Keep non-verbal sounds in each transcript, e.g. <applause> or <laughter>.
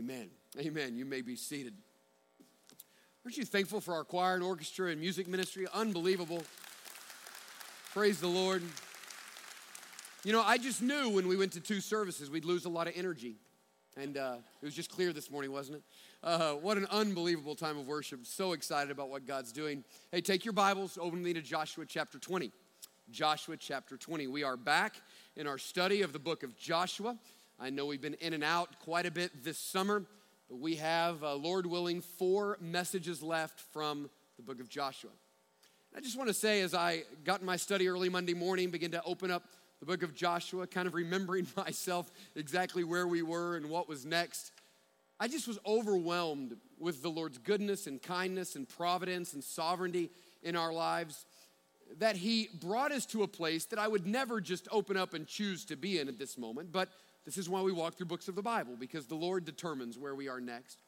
Amen. Amen. You may be seated. Aren't you thankful for our choir and orchestra and music ministry? Unbelievable. Praise the Lord. You know, I just knew when we went to two services we'd lose a lot of energy. And uh, it was just clear this morning, wasn't it? Uh, what an unbelievable time of worship. So excited about what God's doing. Hey, take your Bibles, open me to Joshua chapter 20. Joshua chapter 20. We are back in our study of the book of Joshua. I know we've been in and out quite a bit this summer, but we have, uh, Lord willing, four messages left from the book of Joshua. I just want to say, as I got in my study early Monday morning, began to open up the book of Joshua, kind of remembering <laughs> myself exactly where we were and what was next. I just was overwhelmed with the Lord's goodness and kindness and providence and sovereignty in our lives that He brought us to a place that I would never just open up and choose to be in at this moment, but this is why we walk through books of the Bible, because the Lord determines where we are next.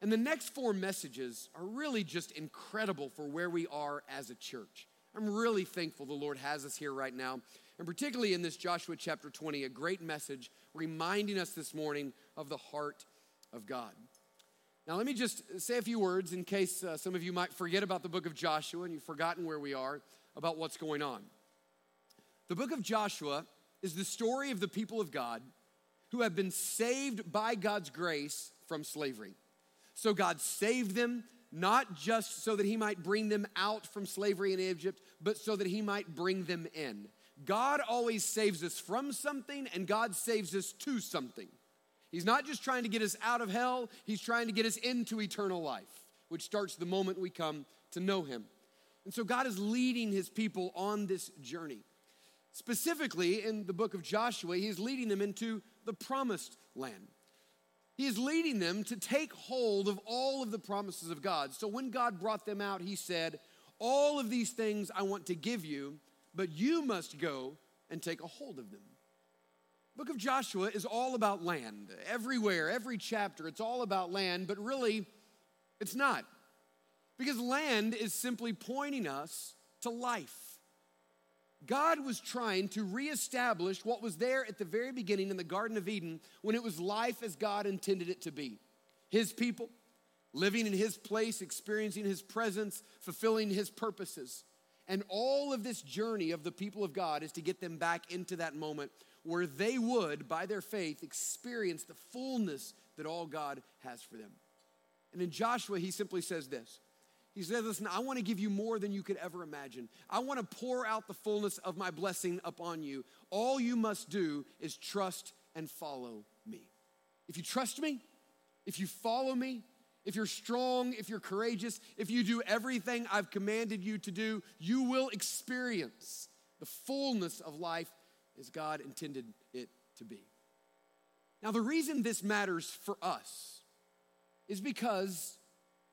And the next four messages are really just incredible for where we are as a church. I'm really thankful the Lord has us here right now, and particularly in this Joshua chapter 20, a great message reminding us this morning of the heart of God. Now, let me just say a few words in case uh, some of you might forget about the book of Joshua and you've forgotten where we are about what's going on. The book of Joshua is the story of the people of God who have been saved by God's grace from slavery. So God saved them not just so that he might bring them out from slavery in Egypt, but so that he might bring them in. God always saves us from something, and God saves us to something. He's not just trying to get us out of hell, he's trying to get us into eternal life, which starts the moment we come to know him. And so God is leading his people on this journey. Specifically, in the book of Joshua, he is leading them into the promised land. He is leading them to take hold of all of the promises of God. So when God brought them out, he said, All of these things I want to give you, but you must go and take a hold of them. book of Joshua is all about land. Everywhere, every chapter, it's all about land, but really, it's not. Because land is simply pointing us to life. God was trying to reestablish what was there at the very beginning in the Garden of Eden when it was life as God intended it to be. His people, living in His place, experiencing His presence, fulfilling His purposes. And all of this journey of the people of God is to get them back into that moment where they would, by their faith, experience the fullness that all God has for them. And in Joshua, he simply says this he says, Listen, I want to give you more than you could ever imagine. I want to pour out the fullness of my blessing upon you. All you must do is trust and follow me. If you trust me, if you follow me, if you're strong, if you're courageous, if you do everything I've commanded you to do, you will experience the fullness of life as God intended it to be. Now, the reason this matters for us is because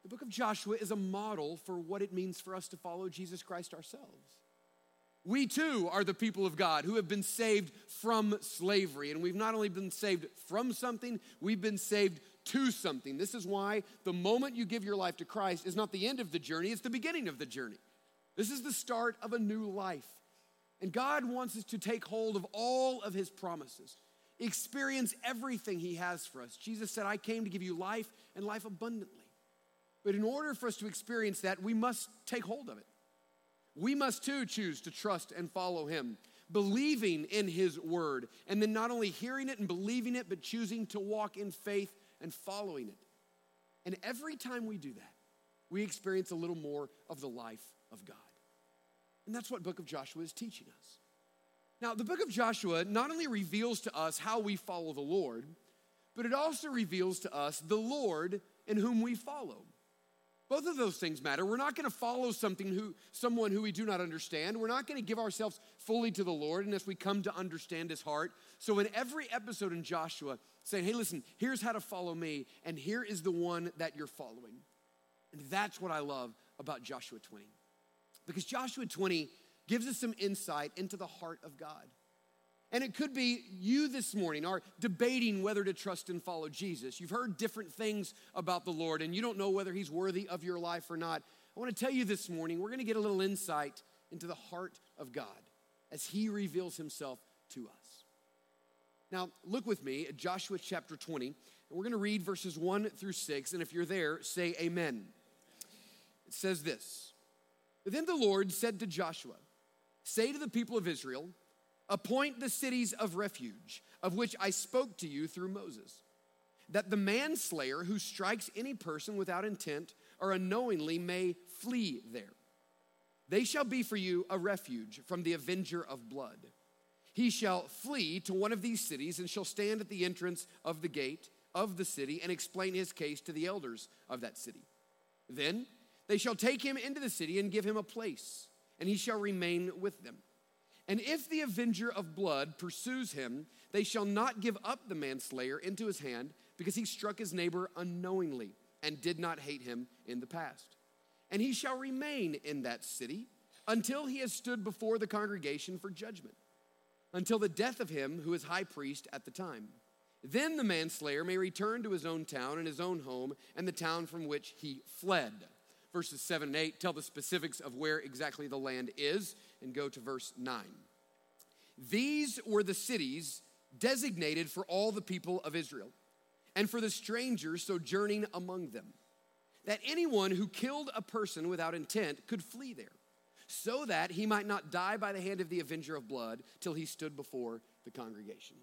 the book of Joshua is a model for what it means for us to follow Jesus Christ ourselves. We too are the people of God who have been saved from slavery. And we've not only been saved from something, we've been saved to something. This is why the moment you give your life to Christ is not the end of the journey, it's the beginning of the journey. This is the start of a new life. And God wants us to take hold of all of His promises, experience everything He has for us. Jesus said, I came to give you life and life abundantly. But in order for us to experience that, we must take hold of it. We must too choose to trust and follow Him, believing in His word, and then not only hearing it and believing it, but choosing to walk in faith and following it. And every time we do that, we experience a little more of the life of God. And that's what book of Joshua is teaching us. Now, the book of Joshua not only reveals to us how we follow the Lord, but it also reveals to us the Lord in whom we follow. Both of those things matter. We're not going to follow something who, someone who we do not understand. We're not going to give ourselves fully to the Lord unless we come to understand His heart. So, in every episode in Joshua, saying, hey, listen, here's how to follow me, and here is the one that you're following. And that's what I love about Joshua 20. Because Joshua 20 gives us some insight into the heart of God. And it could be you this morning are debating whether to trust and follow Jesus. You've heard different things about the Lord and you don't know whether he's worthy of your life or not. I want to tell you this morning, we're going to get a little insight into the heart of God as he reveals himself to us. Now, look with me at Joshua chapter 20. And we're going to read verses 1 through 6. And if you're there, say amen. It says this Then the Lord said to Joshua, Say to the people of Israel, Appoint the cities of refuge, of which I spoke to you through Moses, that the manslayer who strikes any person without intent or unknowingly may flee there. They shall be for you a refuge from the avenger of blood. He shall flee to one of these cities and shall stand at the entrance of the gate of the city and explain his case to the elders of that city. Then they shall take him into the city and give him a place, and he shall remain with them. And if the avenger of blood pursues him, they shall not give up the manslayer into his hand because he struck his neighbor unknowingly and did not hate him in the past. And he shall remain in that city until he has stood before the congregation for judgment, until the death of him who is high priest at the time. Then the manslayer may return to his own town and his own home and the town from which he fled. Verses 7 and 8 tell the specifics of where exactly the land is, and go to verse 9. These were the cities designated for all the people of Israel and for the strangers sojourning among them, that anyone who killed a person without intent could flee there, so that he might not die by the hand of the avenger of blood till he stood before the congregation.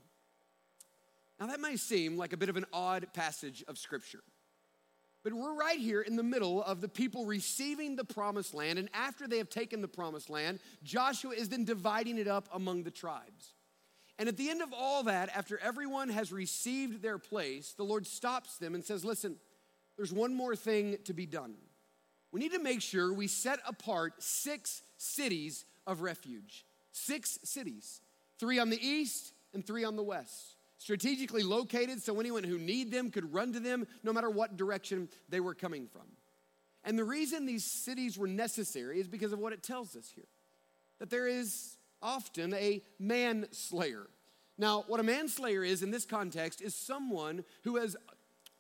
Now, that might seem like a bit of an odd passage of scripture. But we're right here in the middle of the people receiving the promised land. And after they have taken the promised land, Joshua is then dividing it up among the tribes. And at the end of all that, after everyone has received their place, the Lord stops them and says, Listen, there's one more thing to be done. We need to make sure we set apart six cities of refuge. Six cities, three on the east and three on the west strategically located so anyone who need them could run to them no matter what direction they were coming from. And the reason these cities were necessary is because of what it tells us here that there is often a manslayer. Now, what a manslayer is in this context is someone who has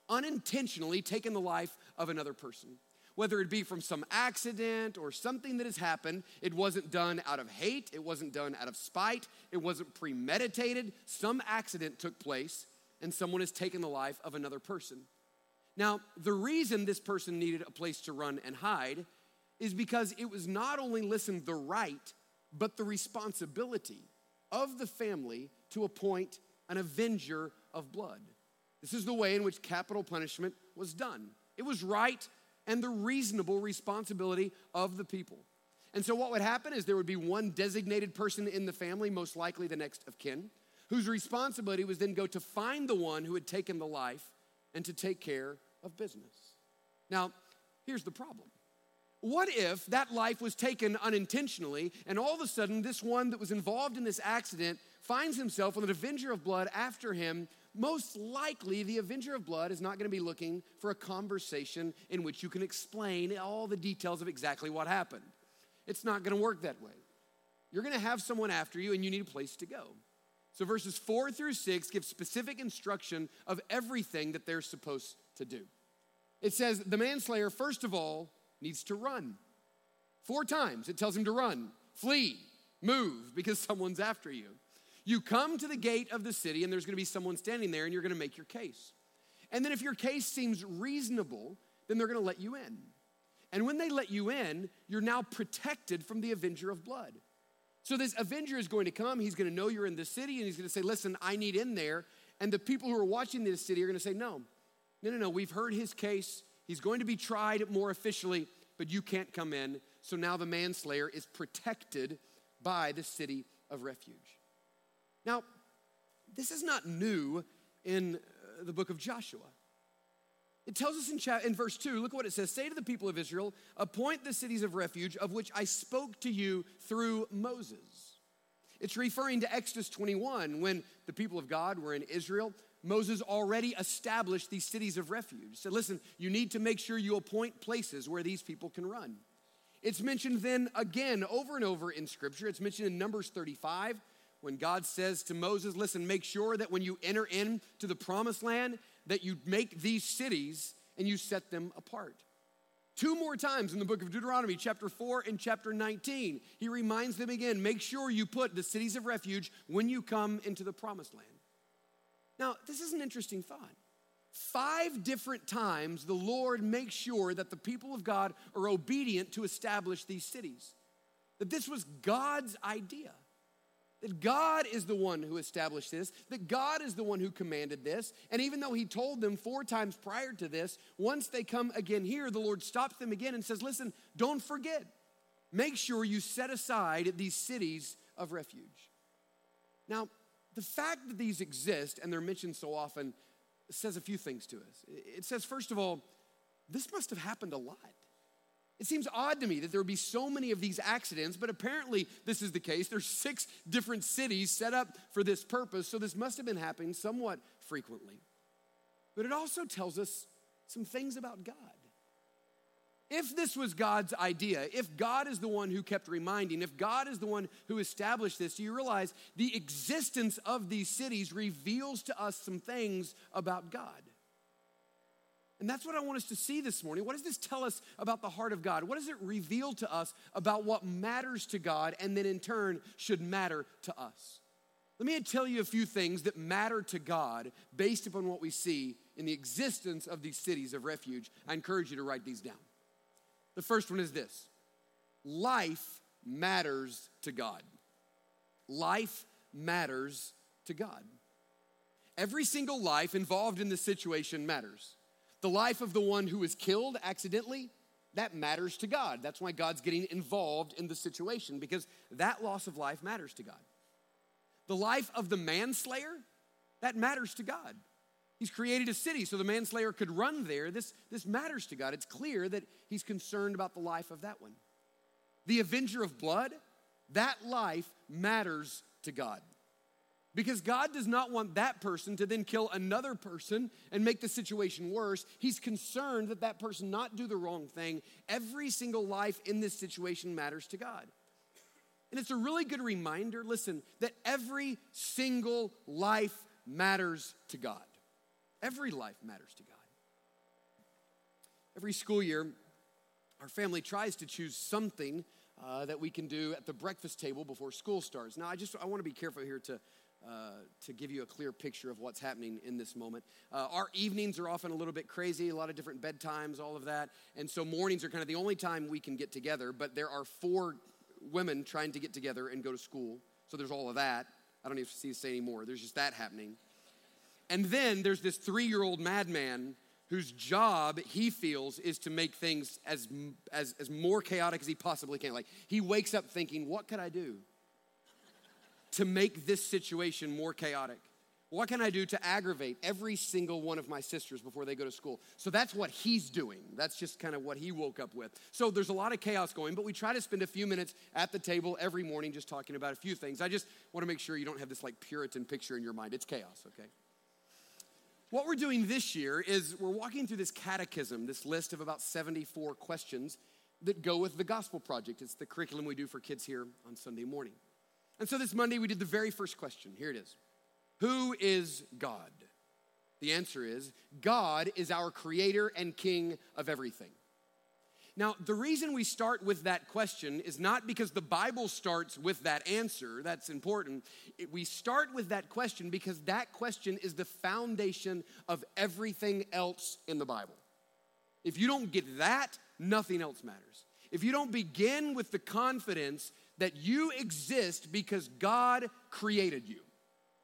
unintentionally taken the life of another person whether it be from some accident or something that has happened. It wasn't done out of hate, it wasn't done out of spite, it wasn't premeditated. Some accident took place and someone has taken the life of another person. Now, the reason this person needed a place to run and hide is because it was not only, listen, the right, but the responsibility of the family to appoint an avenger of blood. This is the way in which capital punishment was done. It was right and the reasonable responsibility of the people. And so, what would happen is there would be one designated person in the family, most likely the next of kin, whose responsibility was then go to find the one who had taken the life and to take care of business. Now, here's the problem. What if that life was taken unintentionally and all of a sudden this one that was involved in this accident finds himself with an avenger of blood after him most likely the Avenger of Blood is not going to be looking for a conversation in which you can explain all the details of exactly what happened. It's not going to work that way. You're going to have someone after you and you need a place to go. So verses 4 through 6 give specific instruction of everything that they're supposed to do. It says the manslayer, first of all, needs to run. Four times it tells him to run, flee, move, because <laughs> someone's after you. You come to the gate of the city, and there's to be someone standing there, and you're to make your case. And then, if your case seems reasonable, then they're to let you in. And when they let you in, you're now protected from the avenger of blood. So, this avenger is going to come. He's to know you're in the city, and he's to say, Listen, I need in there. And the people who are watching this city are to say, No, no, no, no. We've heard his case. He's going to be tried more officially, but you can't come in. So now the manslayer is protected by the city of refuge. Now, this is not new in uh, the book of Joshua. It tells us in, cha- in verse 2, look at what it says Say to the people of Israel, appoint the cities of refuge of which I spoke to you through Moses. It's referring to Exodus 21 when the people of God were in Israel. Moses already established these cities of refuge. Said, listen, you need to make sure you appoint places where these people can run. It's mentioned then again over and over in Scripture. It's mentioned in Numbers 35 when God says to Moses, listen, make sure that when you enter into the promised land, that you make these cities and you set them apart. Two more times in the book of Deuteronomy, chapter 4 and chapter 19, he reminds them again make sure you put the cities of refuge when you come into the promised land. Now, this is an interesting thought. five different times the Lord makes sure that the people of God are obedient to establish these cities. That this was God's idea. That God is the one who established this, that God is the one who commanded this. And even though He told them four times prior to this, once they come again here, the Lord stops them again and says, Listen, don't forget. Make sure you set aside these cities of refuge. Now, the fact that these exist and they're mentioned so often says a few things to us. It says, first of all, this must have happened a lot. It seems odd to me that there would be so many of these accidents, but apparently this is the case. There's six different cities set up for this purpose, so this must have been happening somewhat frequently. But it also tells us some things about God. If this was God's idea, if God is the one who kept reminding, if God is the one who established this, do you realize the existence of these cities reveals to us some things about God? And that's what I want us to see this morning. What does this tell us about the heart of God? What does it reveal to us about what matters to God and then in turn should matter to us? Let me tell you a few things that matter to God based upon what we see in the existence of these cities of refuge. I encourage you to write these down. The first one is this life matters to God. Life matters to God. Every single life involved in this situation matters. The life of the one who is killed accidentally, that matters to God. That's why God's getting involved in the situation because that loss of life matters to God. The life of the manslayer, that matters to God. He's created a city so the manslayer could run there. This, this matters to God. It's clear that he's concerned about the life of that one. The avenger of blood, that life matters to God. Because God does not want that person to then kill another person and make the situation worse. He's concerned that that person not do the wrong thing. Every single life in this situation matters to God. And it's a really good reminder, listen, that every single life matters to God. Every life matters to God. Every school year, our family tries to choose something uh, that we can do at the breakfast table before school starts. Now, I just I want to be careful here to uh, to give you a clear picture of what's happening in this moment. Uh, our evenings are often a little bit crazy, a lot of different bedtimes, all of that. And so mornings are kind of the only time we can get together, but there are four women trying to get together and go to school. So there's all of that. I don't even see to say anymore. There's just that happening. And then there's this three year old madman whose job he feels is to make things as, as, as more chaotic as he possibly can. Like he wakes up thinking, what could I do? To make this situation more chaotic? What can I do to aggravate every single one of my sisters before they go to school? So that's what he's doing. That's just kind of what he woke up with. So there's a lot of chaos going, but we try to spend a few minutes at the table every morning just talking about a few things. I just want to make sure you don't have this like Puritan picture in your mind. It's chaos, okay? What we're doing this year is we're walking through this catechism, this list of about 74 questions that go with the Gospel Project. It's the curriculum we do for kids here on Sunday morning. And so this Monday, we did the very first question. Here it is Who is God? The answer is God is our creator and king of everything. Now, the reason we start with that question is not because the Bible starts with that answer, that's important. We start with that question because that question is the foundation of everything else in the Bible. If you don't get that, nothing else matters. If you don't begin with the confidence that you exist because God created you,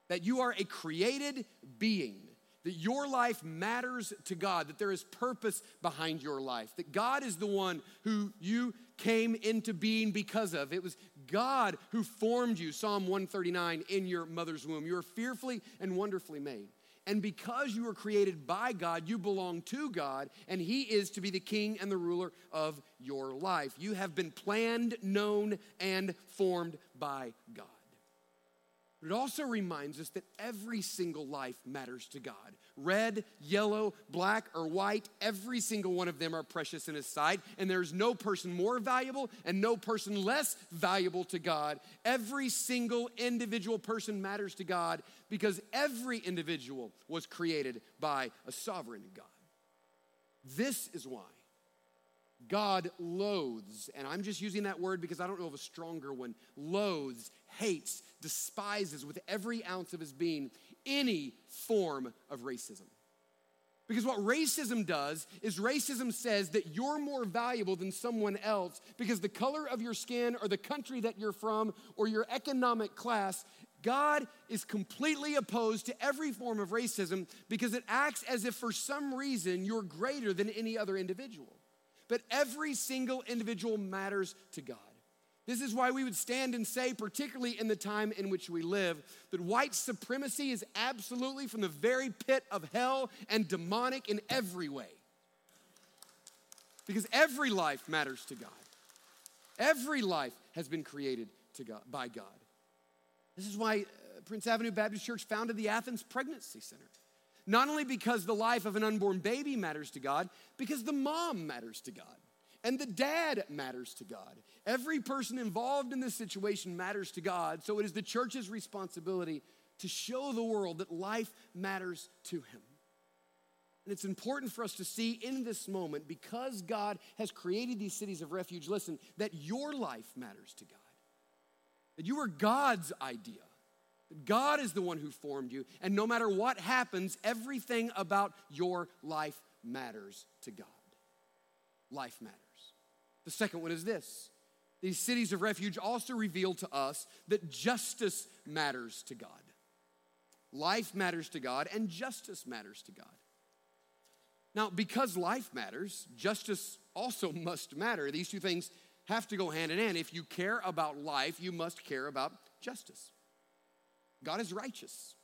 that you are a created being, that your life matters to God, that there is purpose behind your life, that God is the one who you came into being because of. It was God who formed you, Psalm 139, in your mother's womb. You are fearfully and wonderfully made. And because you were created by God, you belong to God, and He is to be the king and the ruler of your life. You have been planned, known, and formed by God. But it also reminds us that every single life matters to God. Red, yellow, black, or white, every single one of them are precious in His sight, and there's no person more valuable and no person less valuable to God. Every single individual person matters to God because every individual was created by a sovereign God. This is why God loathes, and I'm just using that word because I don't know of a stronger one, loathes, hates, despises with every ounce of his being any form of racism. Because what racism does is racism says that you're more valuable than someone else because the color of your skin or the country that you're from or your economic class. God is completely opposed to every form of racism because it acts as if for some reason you're greater than any other individual. But every single individual matters to God. This is why we would stand and say, particularly in the time in which we live, that white supremacy is absolutely from the very pit of hell and demonic in every way. Because every life matters to God. Every life has been created to God, by God. This is why uh, Prince Avenue Baptist Church founded the Athens Pregnancy Center. Not only because the life of an unborn baby matters to God, because the mom matters to God. And the dad matters to God. Every person involved in this situation matters to God. So it is the church's responsibility to show the world that life matters to him. And it's important for us to see in this moment, because God has created these cities of refuge, listen, that your life matters to God. That you are God's idea. God is the one who formed you. And no matter what happens, everything about your life matters to God. Life matters. The second one is this these cities of refuge also reveal to us that justice matters to God. Life matters to God, and justice matters to God. Now, because life matters, justice also <laughs> must matter. These two things have to go hand in hand. If you care about life, you must care about justice. God is righteous.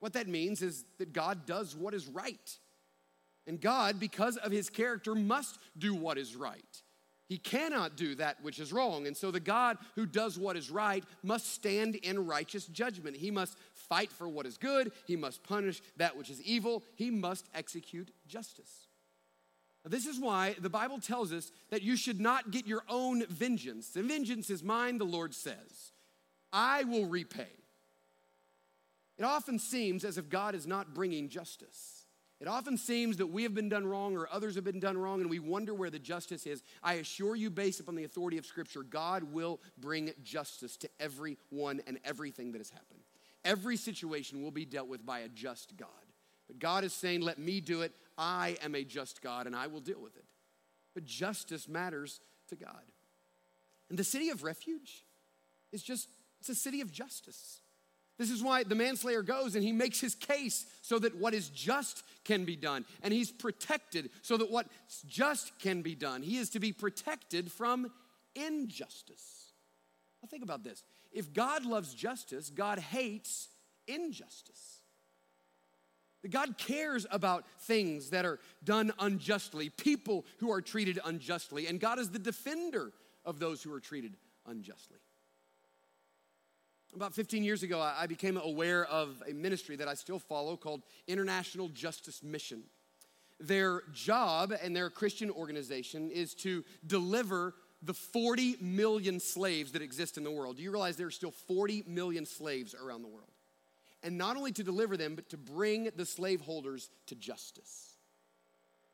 What that means is that God does what is right. And God, because of his character, must do what is right. He cannot do that which is wrong. And so the God who does what is right must stand in righteous judgment. He must fight for what is good. He must punish that which is evil. He must execute justice. This is why the Bible tells us that you should not get your own vengeance. The vengeance is mine, the Lord says. I will repay. It often seems as if God is not bringing justice. It often seems that we have been done wrong or others have been done wrong, and we wonder where the justice is. I assure you, based upon the authority of Scripture, God will bring justice to everyone and everything that has happened. Every situation will be dealt with by a just God. But God is saying, Let me do it. I am a just God, and I will deal with it. But justice matters to God. And the city of refuge is just, it's a city of justice. This is why the manslayer goes and he makes his case so that what is just can be done. And he's protected so that what's just can be done. He is to be protected from injustice. Now, think about this. If God loves justice, God hates injustice. God cares about things that are done unjustly, people who are treated unjustly, and God is the defender of those who are treated unjustly. About 15 years ago, I became aware of a ministry that I still follow called International Justice Mission. Their job and their Christian organization is to deliver the 40 million slaves that exist in the world. Do you realize there are still 40 million slaves around the world? And not only to deliver them, but to bring the slaveholders to justice.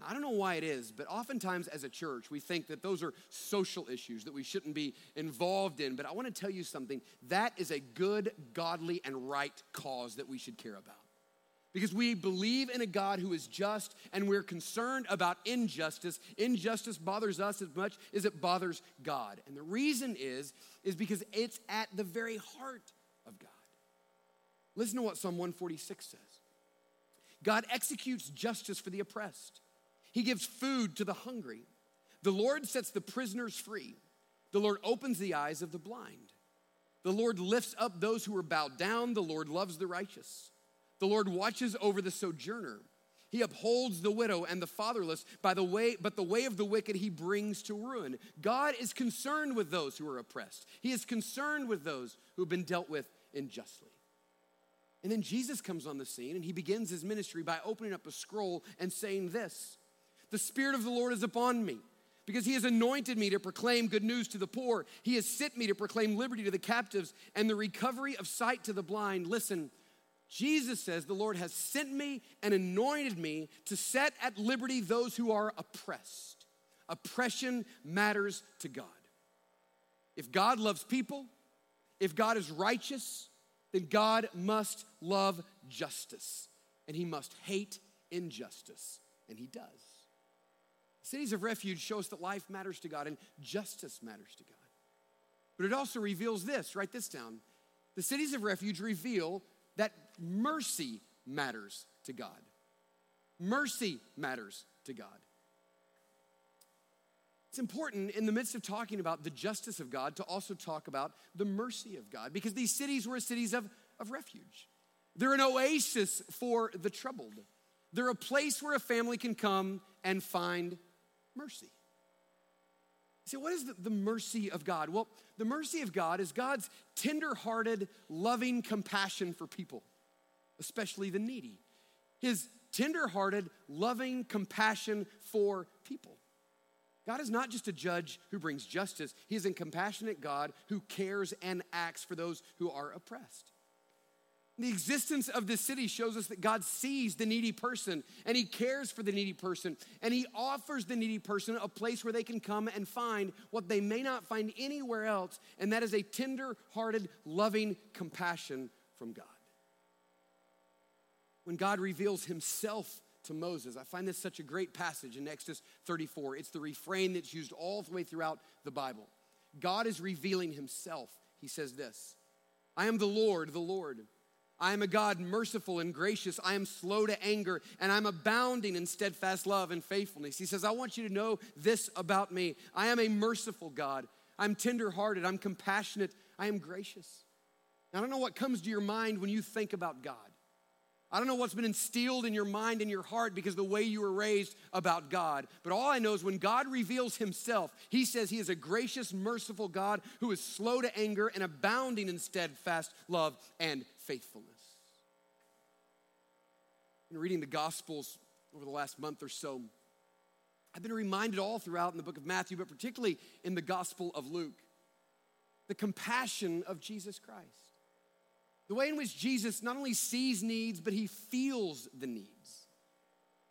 I don't know why it is, but oftentimes as a church, we think that those are social issues that we shouldn't be involved in. But I want to tell you something that is a good, godly, and right cause that we should care about. Because we believe in a God who is just and we're concerned about injustice. Injustice bothers us as much as it bothers God. And the reason is, is because it's at the very heart of God. Listen to what Psalm 146 says God executes justice for the oppressed. He gives food to the hungry. The Lord sets the prisoners free. The Lord opens the eyes of the blind. The Lord lifts up those who are bowed down. The Lord loves the righteous. The Lord watches over the sojourner. He upholds the widow and the fatherless by the way, but the way of the wicked he brings to ruin. God is concerned with those who are oppressed. He is concerned with those who have been dealt with unjustly. And then Jesus comes on the scene and he begins his ministry by opening up a scroll and saying this the Spirit of the Lord is upon me because he has anointed me to proclaim good news to the poor. He has sent me to proclaim liberty to the captives and the recovery of sight to the blind. Listen, Jesus says, The Lord has sent me and anointed me to set at liberty those who are oppressed. Oppression matters to God. If God loves people, if God is righteous, then God must love justice and he must hate injustice and he does. Cities of refuge show us that life matters to God and justice matters to God. But it also reveals this, write this down. The cities of refuge reveal that mercy matters to God. Mercy matters to God. It's important in the midst of talking about the justice of God to also talk about the mercy of God because these cities were cities of, of refuge. They're an oasis for the troubled. They're a place where a family can come and find mercy. Say, what is the, the mercy of God? Well, the mercy of God is God's tender-hearted, loving compassion for people, especially the needy. His tender-hearted, loving compassion for people. God is not just a judge who brings justice, He is a compassionate God who cares and acts for those who are oppressed. The existence of this city shows us that God sees the needy person and He cares for the needy person and He offers the needy person a place where they can come and find what they may not find anywhere else, and that is a tender hearted, loving compassion from God. When God reveals Himself to Moses, I find this such a great passage in Exodus 34. It's the refrain that's used all the way throughout the Bible. God is revealing Himself. He says this I am the Lord, the Lord I am a God merciful and gracious. I am slow to anger, and I'm abounding in steadfast love and faithfulness. He says, I want you to know this about me. I am a merciful God. I'm tenderhearted. I'm compassionate. I am gracious. Now, I don't know what comes to your mind when you think about God. I don't know what's been instilled in your mind and your heart because the way you were raised about God. But all I know is when God reveals himself, he says he is a gracious, merciful God who is slow to anger and abounding in steadfast love and faithfulness. In reading the Gospels over the last month or so, I've been reminded all throughout in the book of Matthew, but particularly in the Gospel of Luke, the compassion of Jesus Christ. The way in which Jesus not only sees needs, but he feels the needs.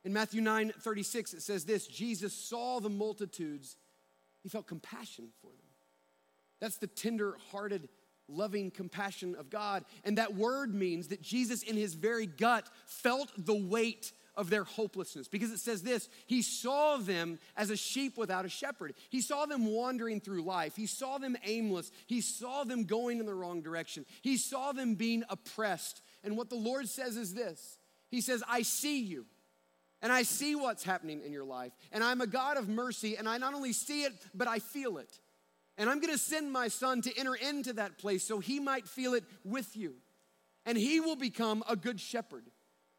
In Matthew 9 36, it says this Jesus saw the multitudes, he felt compassion for them. That's the tender hearted, loving compassion of God. And that word means that Jesus, in his very gut, felt the weight of their hopelessness because it says this He saw them as a sheep without a shepherd. He saw them wandering through life. He saw them aimless. He saw them going in the wrong direction. He saw them being oppressed. And what the Lord says is this He says, I see you. And I see what's happening in your life. And I'm a God of mercy. And I not only see it, but I feel it. And I'm gonna send my son to enter into that place so he might feel it with you. And he will become a good shepherd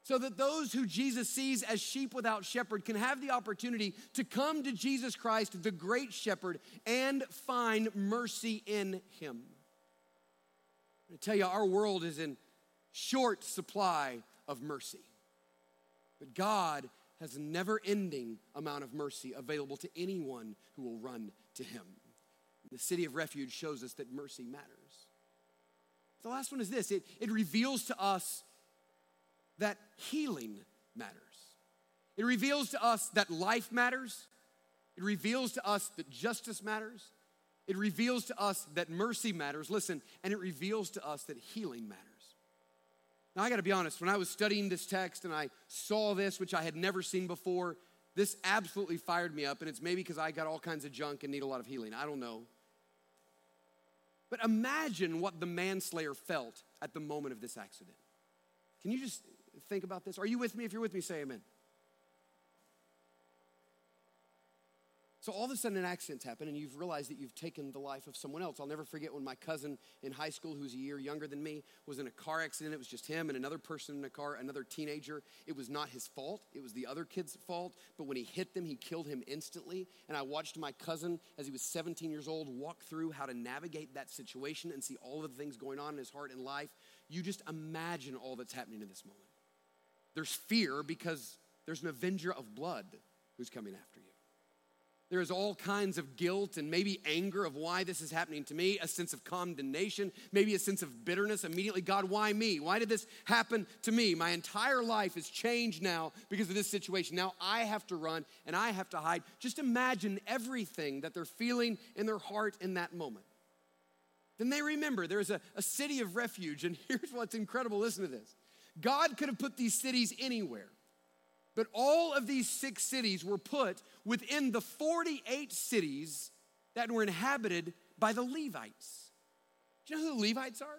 so that those who Jesus sees as sheep without shepherd can have the opportunity to come to Jesus Christ, the great shepherd, and find mercy in him. I tell you, our world is in short supply of mercy. But God has a never ending amount of mercy available to anyone who will run to him. The city of refuge shows us that mercy matters. The last one is this it, it reveals to us that healing matters. It reveals to us that life matters. It reveals to us that justice matters. It reveals to us that mercy matters. Listen, and it reveals to us that healing matters. Now, I got to be honest, when I was studying this text and I saw this, which I had never seen before, this absolutely fired me up. And it's maybe because I got all kinds of junk and need a lot of healing. I don't know. But imagine what the manslayer felt at the moment of this accident. Can you just think about this? Are you with me? If you're with me, say amen. So all of a sudden, an accident's happened, and you've realized that you've taken the life of someone else. I'll never forget when my cousin in high school, who's a year younger than me, was in a car accident. It was just him and another person in a car, another teenager. It was not his fault, it was the other kid's fault. But when he hit them, he killed him instantly. And I watched my cousin, as he was 17 years old, walk through how to navigate that situation and see all of the things going on in his heart and life. You just imagine all that's happening in this moment. There's fear because there's an avenger of blood who's coming after you. There is all kinds of guilt and maybe anger of why this is happening to me, a sense of condemnation, maybe a sense of bitterness immediately. God, why me? Why did this happen to me? My entire life has changed now because of this situation. Now I have to run and I have to hide. Just imagine everything that they're feeling in their heart in that moment. Then they remember there's a, a city of refuge, and <laughs> here's what's incredible listen to this God could have put these cities anywhere. But all of these six cities were put within the 48 cities that were inhabited by the Levites. Do you know who the Levites are?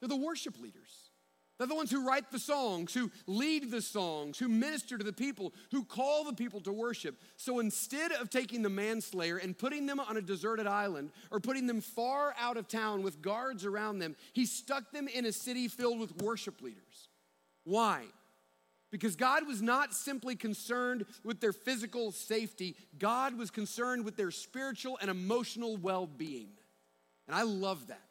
They're the worship leaders. They're the ones who write the songs, who lead the songs, who minister to the people, who call the people to worship. So instead of taking the manslayer and putting them on a deserted island or putting them far out of town with guards around them, he stuck them in a city filled with worship leaders. Why? Because God was not simply concerned with their physical safety, God was concerned with their spiritual and emotional well being. And I love that.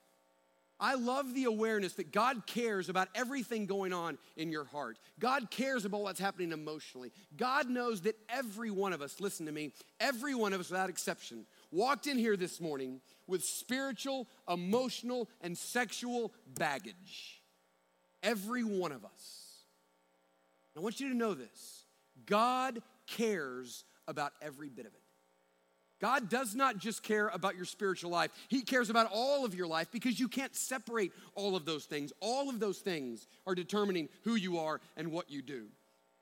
I love the awareness that God cares about everything going on in your heart. God cares about what's happening emotionally. God knows that every one of us, listen to me, every one of us without exception, walked in here this morning with spiritual, emotional, and sexual baggage. Every one of us. I want you to know this God cares about every bit of it. God does not just care about your spiritual life, He cares about all of your life because you can't separate all of those things. All of those things are determining who you are and what you do.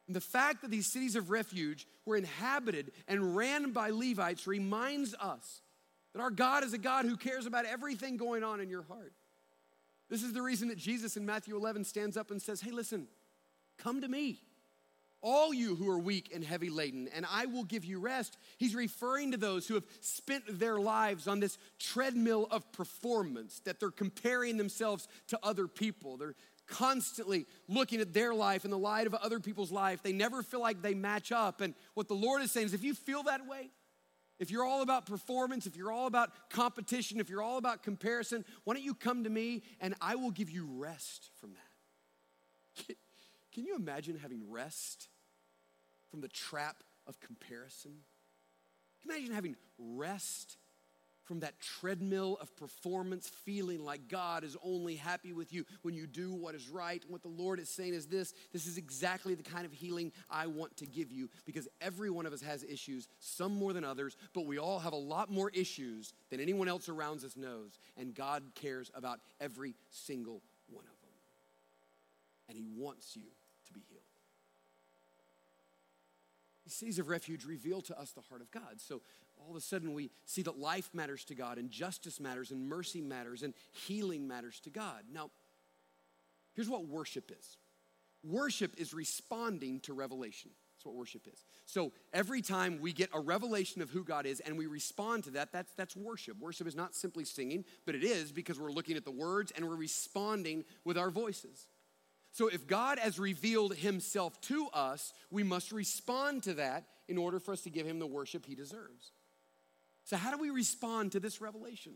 And the fact that these cities of refuge were inhabited and ran by Levites reminds us that our God is a God who cares about everything going on in your heart. This is the reason that Jesus in Matthew 11 stands up and says, Hey, listen, come to me all you who are weak and heavy laden, and I will give you rest. He's referring to those who have spent their lives on this treadmill of performance, that they're comparing themselves to other people. They're constantly looking at their life in the light of other people's life. They never feel like they match up. And what the Lord is saying is if you feel that way, if you're all about performance, if you're all about competition, if you're all about comparison, why don't you come to me and I will give you rest from that? <laughs> Can you imagine having rest from the trap of comparison? Can you imagine having rest from that treadmill of performance, feeling like God is only happy with you when you do what is right. And what the Lord is saying is this this is exactly the kind of healing I want to give you because every one of us has issues, some more than others, but we all have a lot more issues than anyone else around us knows. And God cares about every single one of them. And He wants you to be healed. These cities of refuge reveal to us the heart of God. So all of a sudden we see that life matters to God and justice matters and mercy matters and healing matters to God. Now, here's what worship is worship is responding to revelation. That's what worship is. So every time we get a revelation of who God is and we respond to that, that's, that's worship. Worship is not simply singing, but it is because we're looking at the words and we're responding with our voices. So if God has revealed himself to us, we must respond to that in order for us to give him the worship he deserves. So how do we respond to this revelation?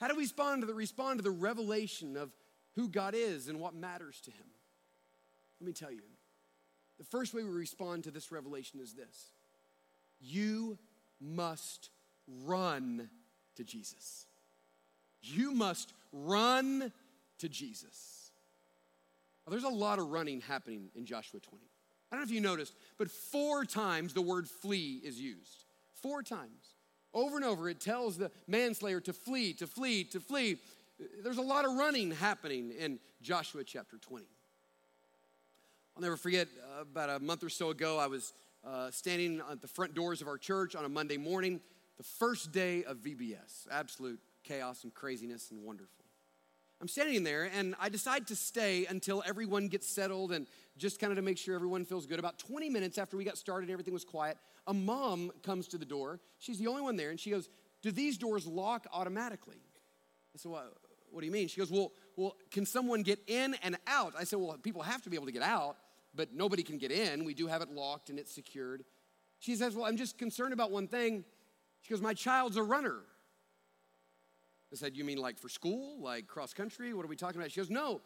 How do we respond to the respond to the revelation of who God is and what matters to him? Let me tell you. The first way we respond to this revelation is this. You must run to Jesus. You must run to Jesus. There's a lot of running happening in Joshua 20. I don't know if you noticed, but four times the word flee is used. Four times. Over and over, it tells the manslayer to flee, to flee, to flee. There's a lot of running happening in Joshua chapter 20. I'll never forget, uh, about a month or so ago, I was uh, standing at the front doors of our church on a Monday morning, the first day of VBS. Absolute chaos and craziness and wonderful. I'm standing there and I decide to stay until everyone gets settled and just kind of to make sure everyone feels good. About 20 minutes after we got started, everything was quiet. A mom comes to the door. She's the only one there and she goes, Do these doors lock automatically? I said, Well, what do you mean? She goes, Well, well, can someone get in and out? I said, Well, people have to be able to get out, but nobody can get in. We do have it locked and it's secured. She says, Well, I'm just concerned about one thing. She goes, My child's a runner. I said, You mean like for school, like cross country? What are we talking about? She goes, No,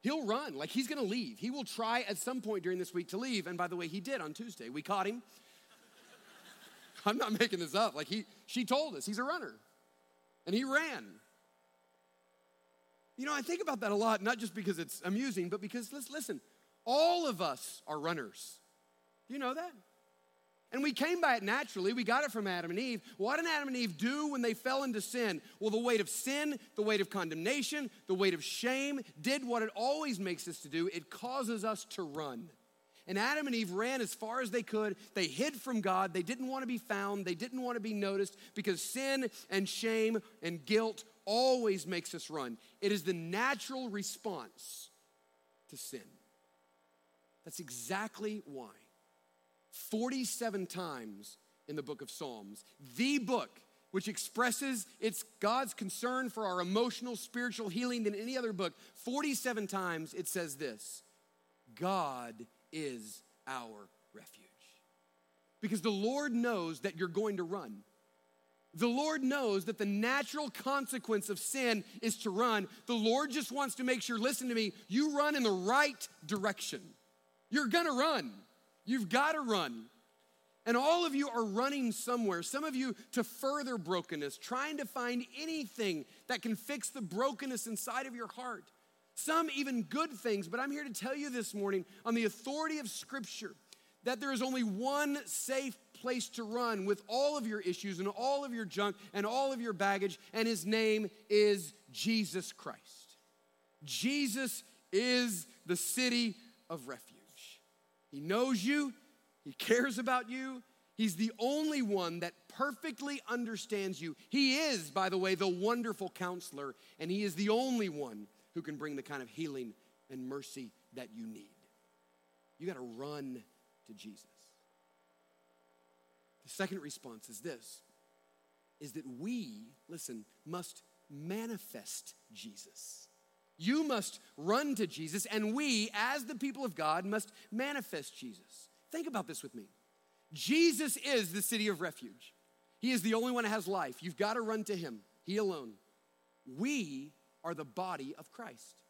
he'll run. Like he's gonna leave. He will try at some point during this week to leave. And by the way, he did on Tuesday. We caught him. <laughs> I'm not making this up. Like he, she told us he's a runner. And he ran. You know, I think about that a lot, not just because it's amusing, but because, let's listen, all of us are runners. You know that? And we came by it naturally. We got it from Adam and Eve. What did Adam and Eve do when they fell into sin? Well, the weight of sin, the weight of condemnation, the weight of shame did what it always makes us to do it causes us to run. And Adam and Eve ran as far as they could. They hid from God. They didn't want to be found. They didn't want to be noticed because sin and shame and guilt always makes us run. It is the natural response to sin. That's exactly why. 47 times in the book of Psalms, the book which expresses its God's concern for our emotional, spiritual healing than any other book. 47 times it says this God is our refuge. Because the Lord knows that you're going to run. The Lord knows that the natural consequence of sin is to run. The Lord just wants to make sure, listen to me, you run in the right direction. You're gonna run. You've gotta run. And all of you are running somewhere, some of you to further brokenness, trying to find anything that can fix the brokenness inside of your heart. Some even good things, but I'm here to tell you this morning on the authority of Scripture that there is only one safe place to run with all of your issues and all of your junk and all of your baggage, and his name is Jesus Christ. Jesus is the city of refuge. He knows you, he cares about you. He's the only one that perfectly understands you. He is, by the way, the wonderful counselor, and He is the only one who can bring the kind of healing and mercy that you need. You got to run to Jesus. The second response is this is that we, listen, must manifest Jesus. You must run to Jesus, and we, as the people of God, must manifest Jesus. Think about this with me. Jesus is the city of refuge. He is the only one that has life. You've got to run to him, he alone. We are the body of Christ,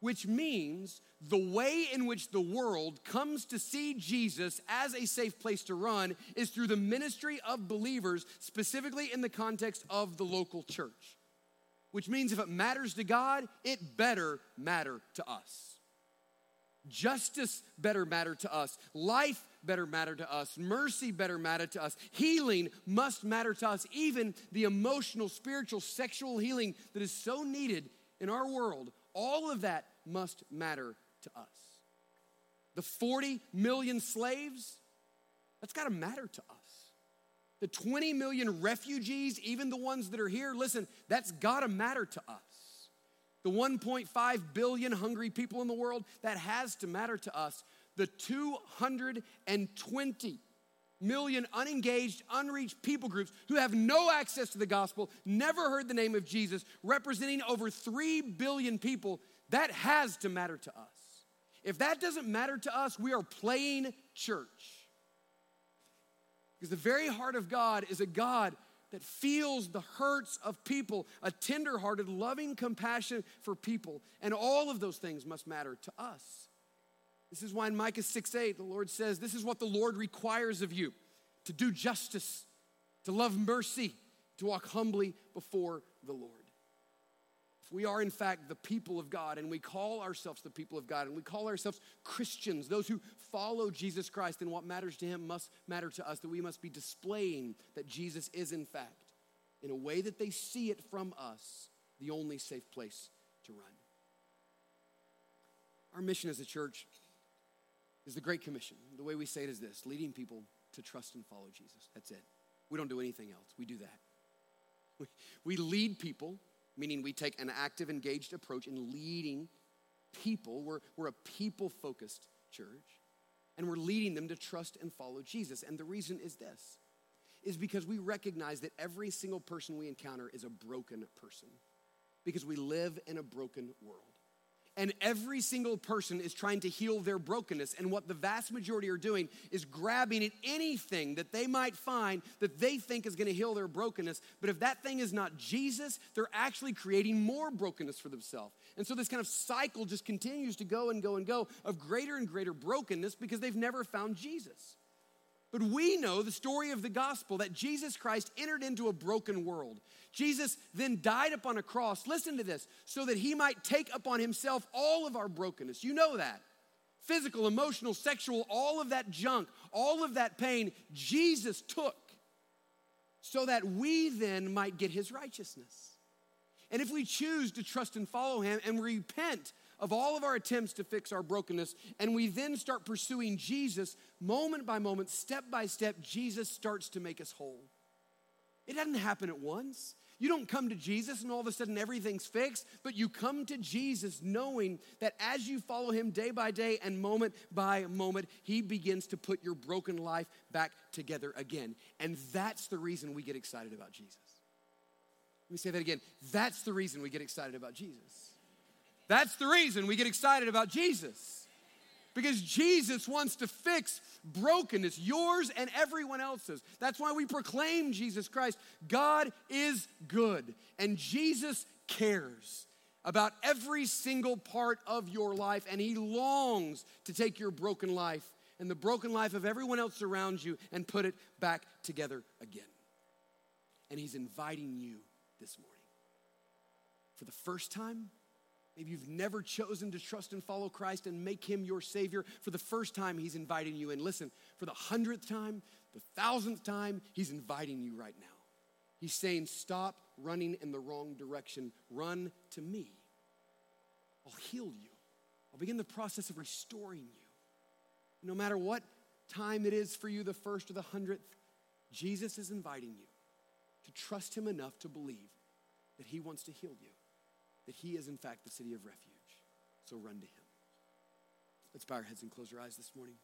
which means the way in which the world comes to see Jesus as a safe place to run is through the ministry of believers, specifically in the context of the local church. Which means if it matters to God, it better matter to us. Justice better matter to us. Life better matter to us. Mercy better matter to us. Healing must matter to us. Even the emotional, spiritual, sexual healing that is so needed in our world, all of that must matter to us. The 40 million slaves, that's got to matter to us. The 20 million refugees, even the ones that are here, listen, that's got to matter to us the 1.5 billion hungry people in the world, that has to matter to us. The 220 million unengaged, unreached people groups who have no access to the gospel, never heard the name of Jesus, representing over 3 billion people, that has to matter to us. If that doesn't matter to us, we are playing church. Because the very heart of God is a God that feels the hurts of people, a tenderhearted, loving compassion for people. And all of those things must matter to us. This is why in Micah 6 8, the Lord says, This is what the Lord requires of you to do justice, to love mercy, to walk humbly before the Lord we are in fact the people of God and we call ourselves the people of God and we call ourselves Christians, those who follow Jesus Christ, and what matters to him must matter to us, that we must be displaying that Jesus is in fact, in a way that they see it from us, the only safe place to run. Our mission as a church is the Great Commission. The way we say it is this leading people to trust and follow Jesus. That's it. We don't do anything else. We do that. We, <laughs> we lead people meaning we take an active, engaged approach in leading people. We're, we're a people focused church, and we're leading them to trust and follow Jesus. And the reason is this is because we recognize that every single person we encounter is a broken person because we live in a broken world. And every single person is trying to heal their brokenness. And what the vast majority are doing is grabbing at anything that they might find that they think is going to heal their brokenness. But if that thing is not Jesus, they're actually creating more brokenness for themselves. And so this kind of cycle just continues to go and go and go of greater and greater brokenness because they've never found Jesus. But we know the story of the gospel that Jesus Christ entered into a broken world. Jesus then died upon a cross, listen to this, so that he might take upon himself all of our brokenness. You know that. Physical, emotional, sexual, all of that junk, all of that pain, Jesus took so that we then might get his righteousness. And if we choose to trust and follow him and repent of all of our attempts to fix our brokenness, and we then start pursuing Jesus moment by moment, step by step, Jesus starts to make us whole. It doesn't happen at once. You don't come to Jesus and all of a sudden everything's fixed, but you come to Jesus knowing that as you follow him day by day and moment by moment, he begins to put your broken life back together again. And that's the reason we get excited about Jesus. Let me say that again. That's the reason we get excited about Jesus. That's the reason we get excited about Jesus. Because Jesus wants to fix brokenness, yours and everyone else's. That's why we proclaim Jesus Christ. God is good, and Jesus cares about every single part of your life, and He longs to take your broken life and the broken life of everyone else around you and put it back together again. And He's inviting you this morning. For the first time, Maybe you've never chosen to trust and follow Christ and make him your Savior. For the first time, he's inviting you in. Listen, for the hundredth time, the thousandth time, he's inviting you right now. He's saying, Stop running in the wrong direction. Run to me. I'll heal you. I'll begin the process of restoring you. No matter what time it is for you, the first or the hundredth, Jesus is inviting you to trust him enough to believe that he wants to heal you that He is, in fact, the city of refuge. So run to Him. Let's bow our heads and close our eyes this morning.